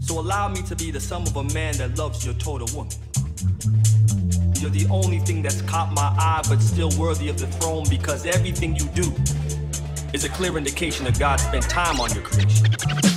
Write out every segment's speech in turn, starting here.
So allow me to be the sum of a man that loves your total woman. You're the only thing that's caught my eye, but still worthy of the throne because everything you do is a clear indication that God spent time on your creation.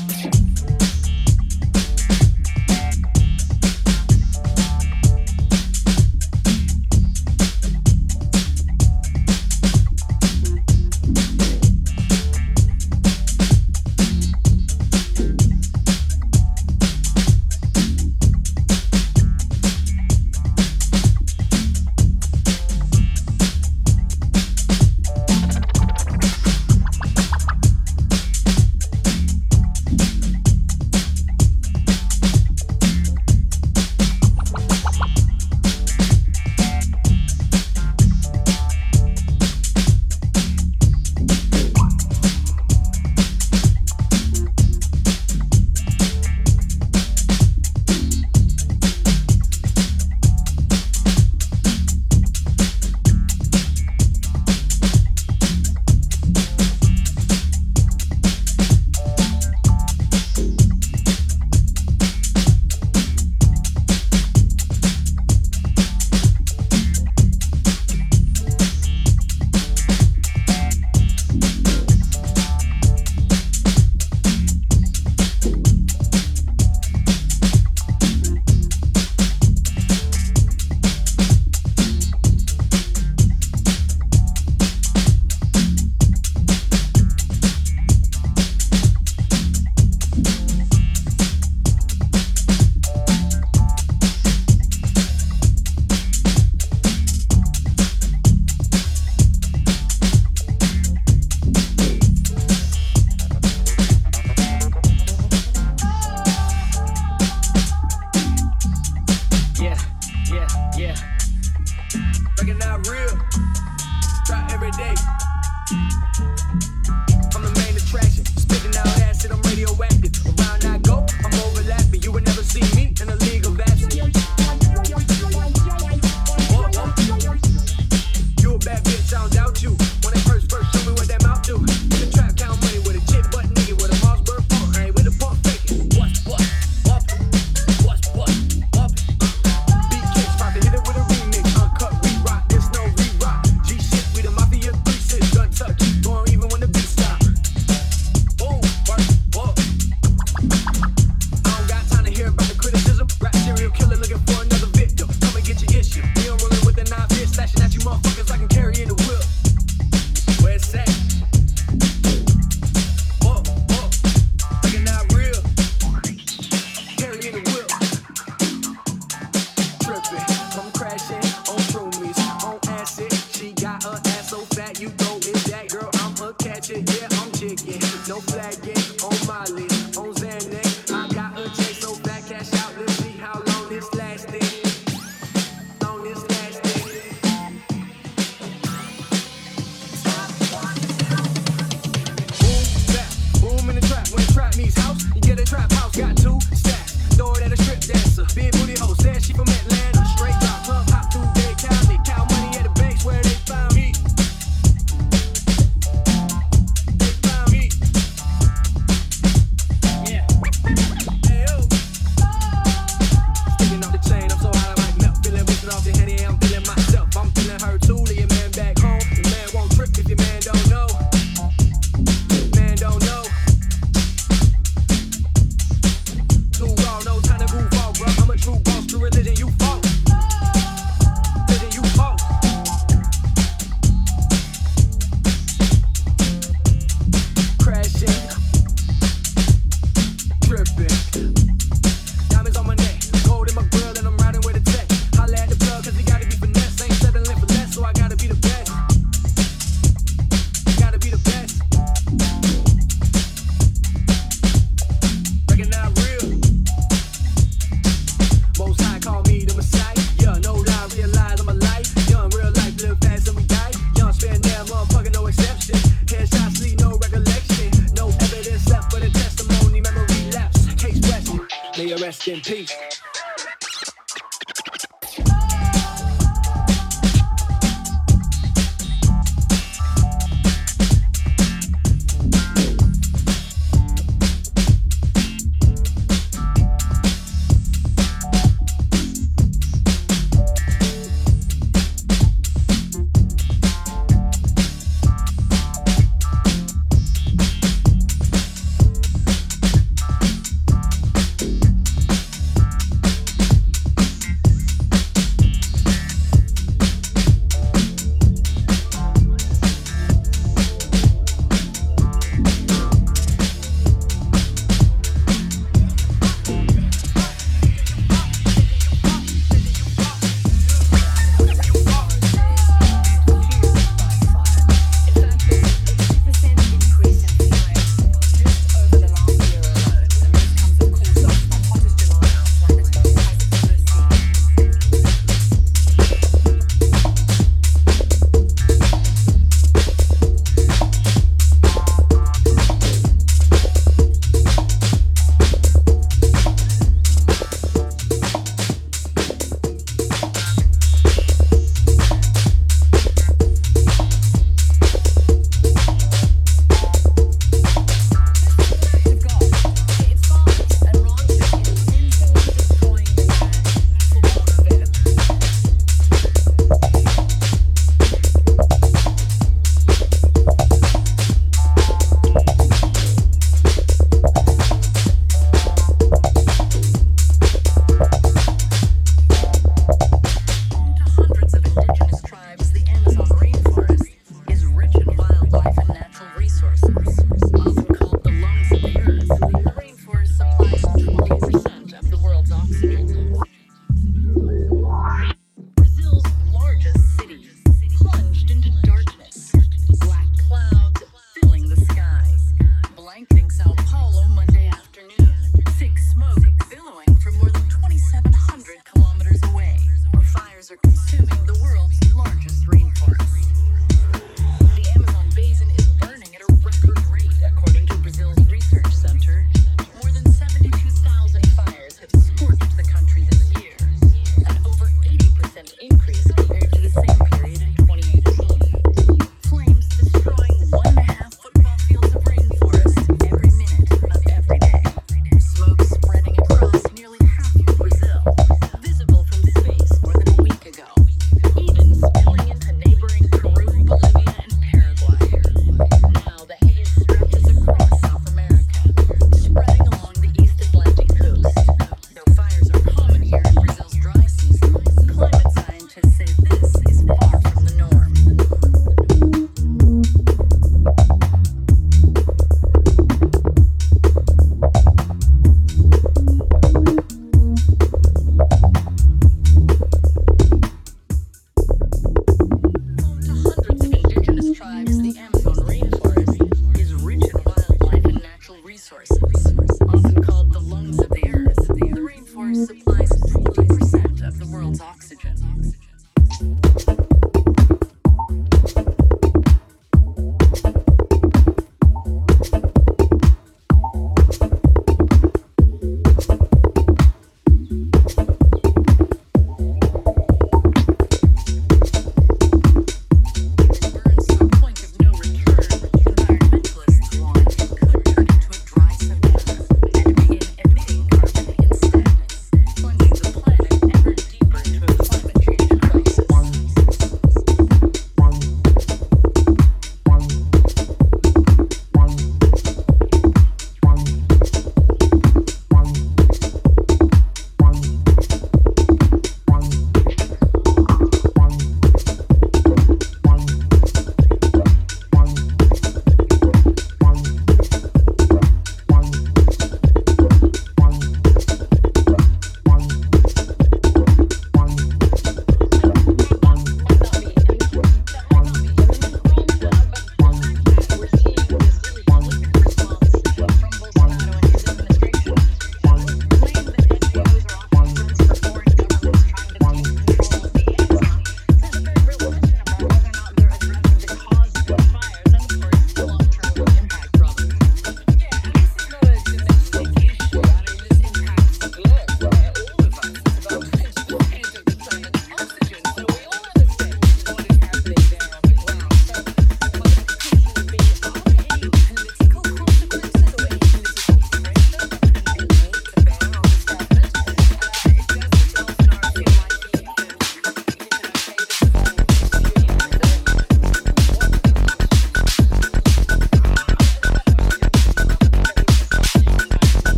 May